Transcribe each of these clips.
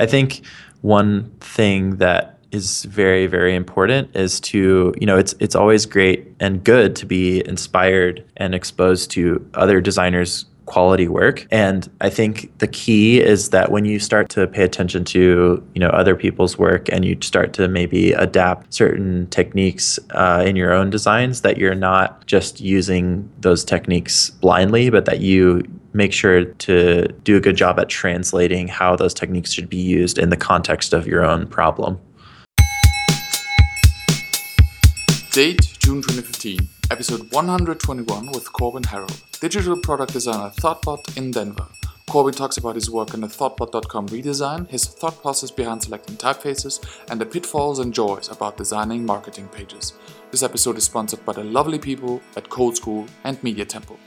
I think one thing that is very very important is to you know it's it's always great and good to be inspired and exposed to other designers quality work. And i think the key is that when you start to pay attention to you know other people's work and you start to maybe adapt certain techniques uh, in your own designs that you're not just using those techniques blindly but that you make sure to do a good job at translating how those techniques should be used in the context of your own problem Date June 2015, episode 121 with Corwin Harrell, digital product designer Thoughtbot in Denver. Corwin talks about his work on the Thoughtbot.com redesign, his thought process behind selecting typefaces, and the pitfalls and joys about designing marketing pages. This episode is sponsored by the lovely people at Code School and Media Temple.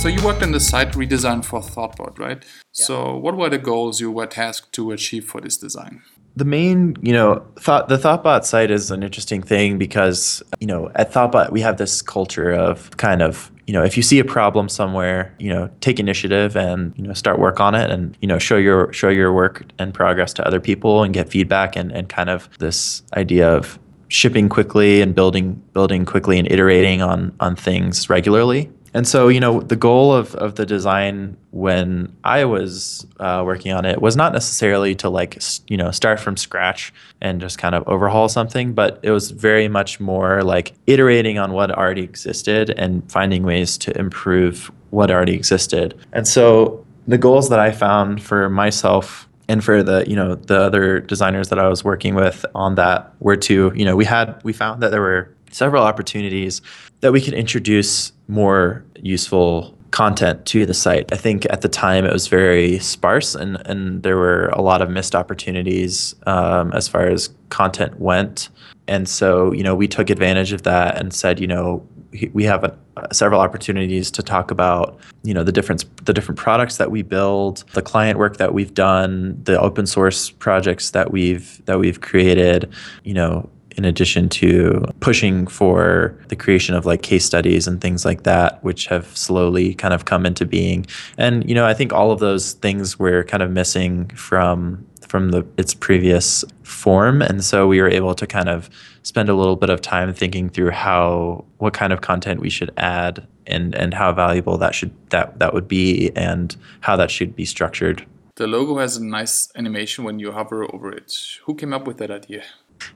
So you worked on the site redesign for Thoughtbot, right? Yeah. So what were the goals you were tasked to achieve for this design? the main, you know, thought the Thoughtbot site is an interesting thing because, you know, at Thoughtbot we have this culture of kind of, you know, if you see a problem somewhere, you know, take initiative and, you know, start work on it and, you know, show your show your work and progress to other people and get feedback and, and kind of this idea of shipping quickly and building building quickly and iterating on on things regularly and so, you know, the goal of, of the design when I was uh, working on it was not necessarily to like, you know, start from scratch and just kind of overhaul something, but it was very much more like iterating on what already existed and finding ways to improve what already existed. And so the goals that I found for myself and for the you know the other designers that I was working with on that were to you know we had we found that there were several opportunities that we could introduce more useful content to the site. I think at the time it was very sparse and, and there were a lot of missed opportunities um, as far as content went. And so, you know, we took advantage of that and said, you know, we have a, several opportunities to talk about, you know, the different the different products that we build, the client work that we've done, the open source projects that we've that we've created, you know, in addition to pushing for the creation of like case studies and things like that, which have slowly kind of come into being. And you know, I think all of those things were kind of missing from from the its previous form, and so we were able to kind of spend a little bit of time thinking through how what kind of content we should add and and how valuable that should that that would be and how that should be structured. The logo has a nice animation when you hover over it. Who came up with that idea?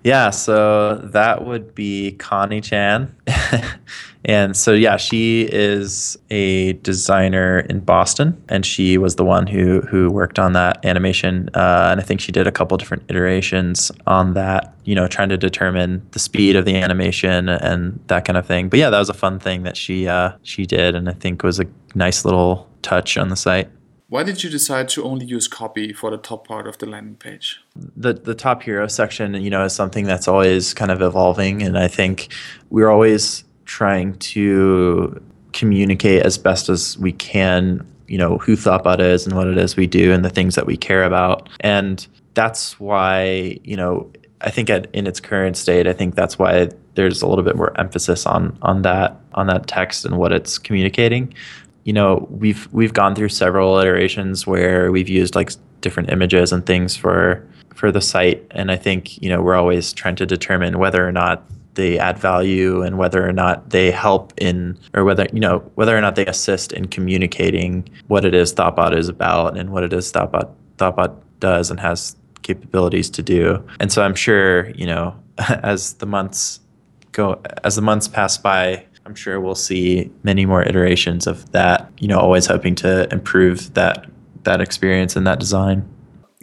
Yeah, so that would be Connie Chan. and so yeah, she is a designer in Boston and she was the one who who worked on that animation uh, and I think she did a couple different iterations on that, you know, trying to determine the speed of the animation and that kind of thing. But yeah, that was a fun thing that she uh, she did and I think was a nice little touch on the site. Why did you decide to only use copy for the top part of the landing page? The the top hero section, you know, is something that's always kind of evolving, and I think we're always trying to communicate as best as we can, you know, who Thoughtbot is and what it is we do and the things that we care about, and that's why you know I think at, in its current state, I think that's why there's a little bit more emphasis on on that on that text and what it's communicating. You know we've we've gone through several iterations where we've used like different images and things for for the site and i think you know we're always trying to determine whether or not they add value and whether or not they help in or whether you know whether or not they assist in communicating what it is thoughtbot is about and what it is thoughtbot thoughtbot does and has capabilities to do and so i'm sure you know as the months go as the months pass by I'm sure we'll see many more iterations of that, you know, always hoping to improve that that experience and that design.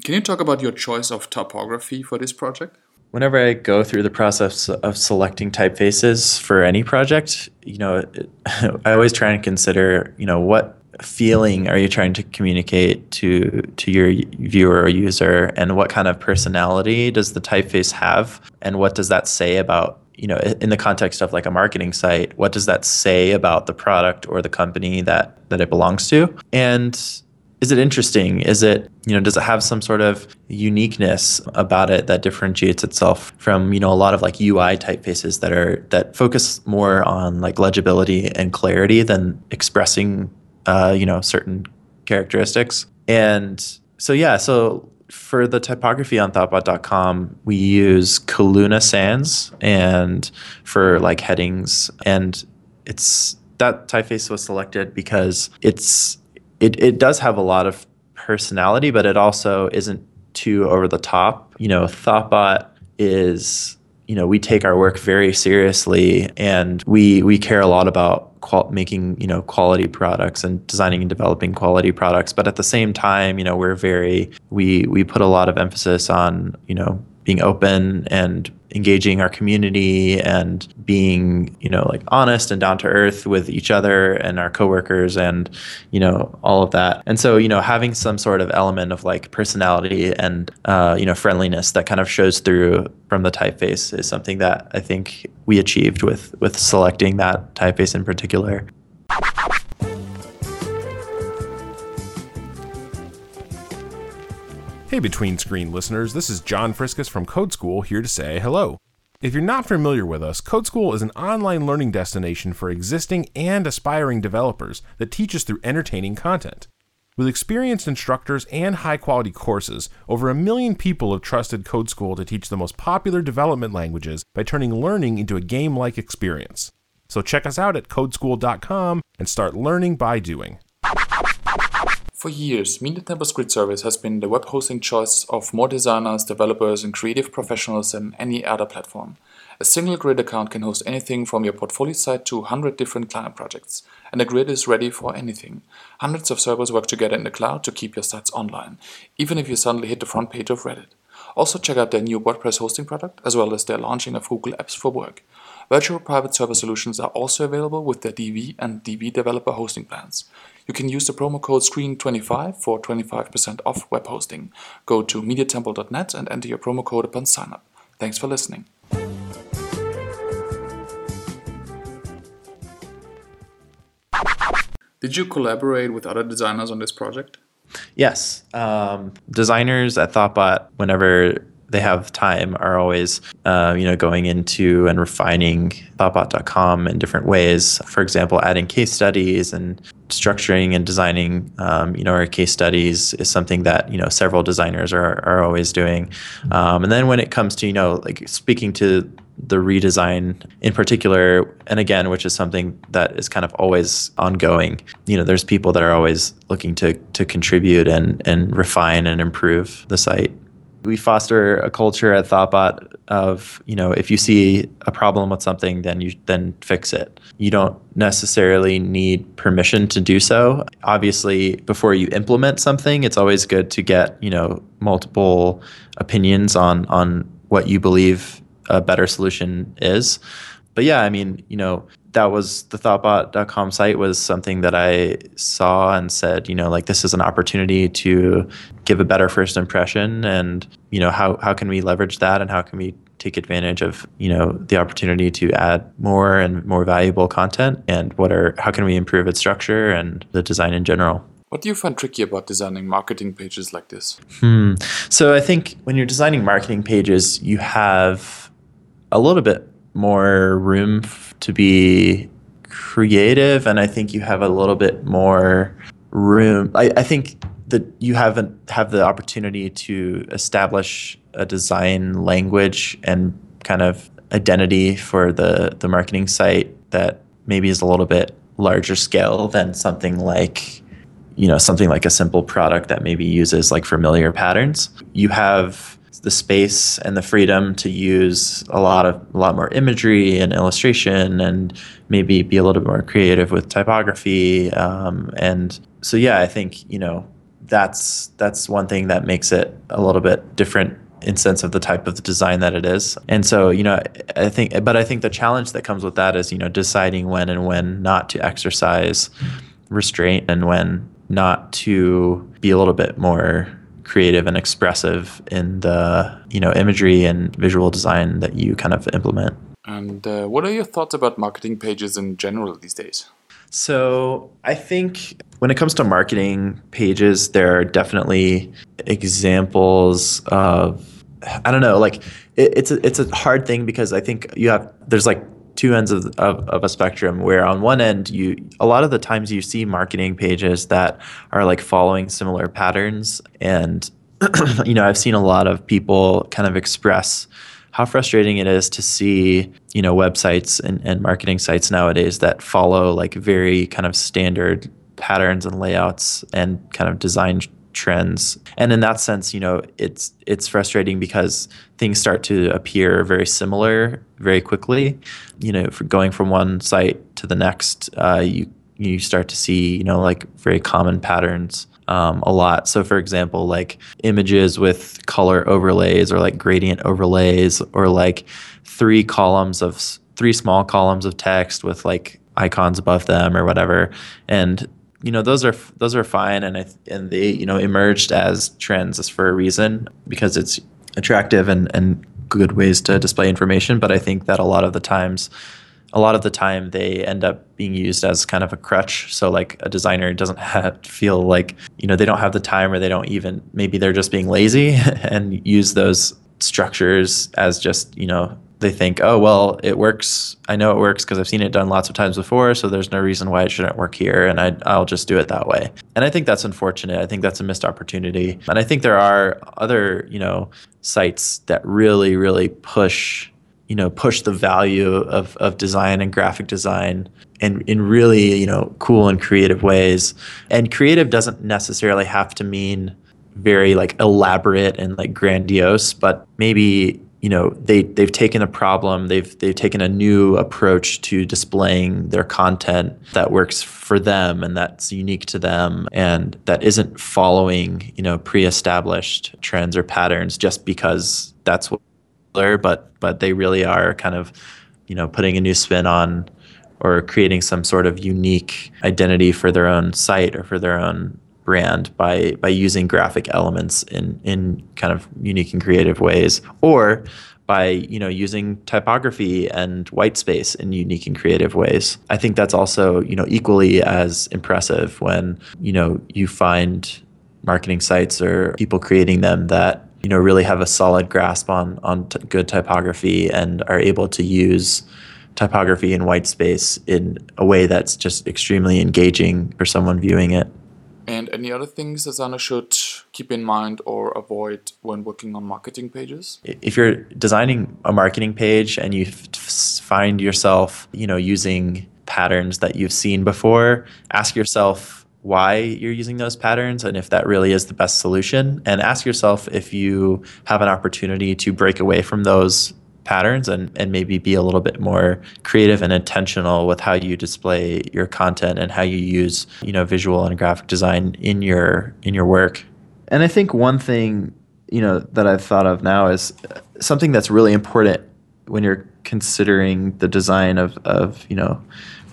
Can you talk about your choice of typography for this project? Whenever I go through the process of selecting typefaces for any project, you know, it, I always try and consider, you know, what feeling are you trying to communicate to to your viewer or user and what kind of personality does the typeface have and what does that say about you know, in the context of like a marketing site, what does that say about the product or the company that that it belongs to? And is it interesting? Is it, you know, does it have some sort of uniqueness about it that differentiates itself from, you know, a lot of like UI typefaces that are that focus more on like legibility and clarity than expressing uh, you know certain characteristics. And so yeah, so for the typography on thoughtbot.com, we use Calluna Sans and for like headings and it's that typeface was selected because it's it, it does have a lot of personality, but it also isn't too over the top. You know, Thoughtbot is you know we take our work very seriously and we we care a lot about qual- making you know quality products and designing and developing quality products but at the same time you know we're very we we put a lot of emphasis on you know being open and engaging our community and being you know like honest and down to earth with each other and our coworkers and you know all of that. And so you know having some sort of element of like personality and uh, you know friendliness that kind of shows through from the typeface is something that i think we achieved with with selecting that typeface in particular Hey, Between Screen listeners, this is John Friskus from Code School here to say hello. If you're not familiar with us, Code School is an online learning destination for existing and aspiring developers that teaches through entertaining content. With experienced instructors and high quality courses, over a million people have trusted Code School to teach the most popular development languages by turning learning into a game like experience. So check us out at codeschool.com and start learning by doing. For years, Media Temple's grid service has been the web hosting choice of more designers, developers, and creative professionals than any other platform. A single grid account can host anything from your portfolio site to 100 different client projects, and the grid is ready for anything. Hundreds of servers work together in the cloud to keep your sites online, even if you suddenly hit the front page of Reddit. Also, check out their new WordPress hosting product, as well as their launching of Google Apps for Work. Virtual private server solutions are also available with their DV and DV developer hosting plans. You can use the promo code SCREEN25 for 25% off web hosting. Go to MediaTemple.net and enter your promo code upon sign-up. Thanks for listening. Did you collaborate with other designers on this project? Yes. Um, designers at Thoughtbot, whenever they have time, are always, uh, you know, going into and refining Thoughtbot.com in different ways. For example, adding case studies and structuring and designing, um, you know, our case studies is something that you know several designers are are always doing. Um, and then when it comes to you know like speaking to the redesign in particular and again which is something that is kind of always ongoing you know there's people that are always looking to to contribute and and refine and improve the site we foster a culture at thoughtbot of you know if you see a problem with something then you then fix it you don't necessarily need permission to do so obviously before you implement something it's always good to get you know multiple opinions on on what you believe a better solution is. But yeah, I mean, you know, that was the thoughtbot.com site was something that I saw and said, you know, like this is an opportunity to give a better first impression and, you know, how how can we leverage that and how can we take advantage of, you know, the opportunity to add more and more valuable content and what are how can we improve its structure and the design in general. What do you find tricky about designing marketing pages like this? Hmm. So I think when you're designing marketing pages, you have a little bit more room f- to be creative and i think you have a little bit more room. I, I think that you haven't have the opportunity to establish a design language and kind of identity for the the marketing site that maybe is a little bit larger scale than something like you know something like a simple product that maybe uses like familiar patterns. You have the space and the freedom to use a lot of a lot more imagery and illustration and maybe be a little bit more creative with typography um, and so yeah i think you know that's that's one thing that makes it a little bit different in sense of the type of design that it is. And so you know i think but i think the challenge that comes with that is you know deciding when and when not to exercise restraint and when not to be a little bit more creative and expressive in the you know imagery and visual design that you kind of implement. And uh, what are your thoughts about marketing pages in general these days? So I think when it comes to marketing pages, there are definitely examples of I don't know, like it, it's a it's a hard thing because I think you have there's like two ends of, of, of a spectrum where on one end you a lot of the times you see marketing pages that are like following similar patterns. And you know i've seen a lot of people kind of express how frustrating it is to see you know websites and, and marketing sites nowadays that follow like very kind of standard patterns and layouts and kind of design trends. And in that sense, you know, it's it's frustrating because things start to appear very similar very quickly. You know, going from one site to the next, uh, you you start to see you know like very common patterns. Um, a lot. So, for example, like images with color overlays or like gradient overlays, or like three columns of three small columns of text with like icons above them or whatever. And you know those are those are fine. And I, and they you know emerged as trends for a reason because it's attractive and and good ways to display information. But i think that a lot of the times a lot of the time they end up being used as kind of a crutch. So like a designer doesn't have feel like you know they don't have the time or they don't even maybe they're just being lazy and use those structures as just you know they think, oh, well, it works. I know it works because I've seen it done lots of times before, so there's no reason why it shouldn't work here, and I, I'll just do it that way. And I think that's unfortunate. I think that's a missed opportunity. And I think there are other, you know, sites that really, really push, you know, push the value of, of design and graphic design in, in really, you know, cool and creative ways. And creative doesn't necessarily have to mean very like elaborate and like grandiose, but maybe you know they they've taken a problem they've they've taken a new approach to displaying their content that works for them and that's unique to them and that isn't following you know pre-established trends or patterns just because that's what they're but but they really are kind of you know putting a new spin on or creating some sort of unique identity for their own site or for their own brand by by using graphic elements in in kind of unique and creative ways or by you know using typography and white space in unique and creative ways. I think that's also you know equally as impressive when you know you find marketing sites or people creating them that you know really have a solid grasp on on t- good typography and are able to use typography and white space in a way that's just extremely engaging for someone viewing it. And any other things that Zana should keep in mind or avoid when working on marketing pages? If you're designing a marketing page and you find yourself, you know, using patterns that you've seen before, ask yourself why you're using those patterns and if that really is the best solution and ask yourself if you have an opportunity to break away from those patterns and, and maybe be a little bit more creative and intentional with how you display your content and how you use you know visual and graphic design in your in your work. And i think one thing you know that i've thought of now is something that's really important when you're considering the design of, of you know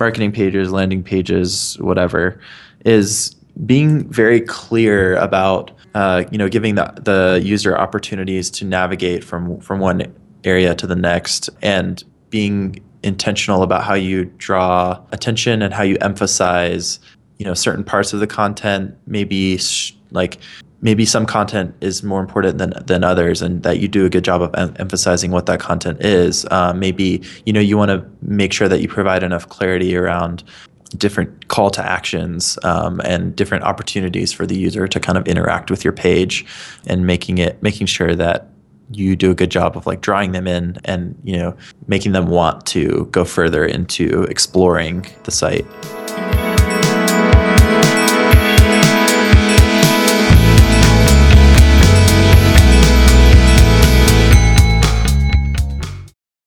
marketing pages landing pages whatever is being very clear about uh, you know giving the, the user opportunities to navigate from from one area to the next and being intentional about how you draw attention and how you emphasize you know certain parts of the content. Maybe sh- like maybe some content is more important than than others and that you do a good job of em- emphasizing what that content is. Uh, maybe you know you want to make sure that you provide enough clarity around different call to actions um, and different opportunities for the user to kind of interact with your page and making it making sure that you do a good job of like drawing them in and you know making them want to go further into exploring the site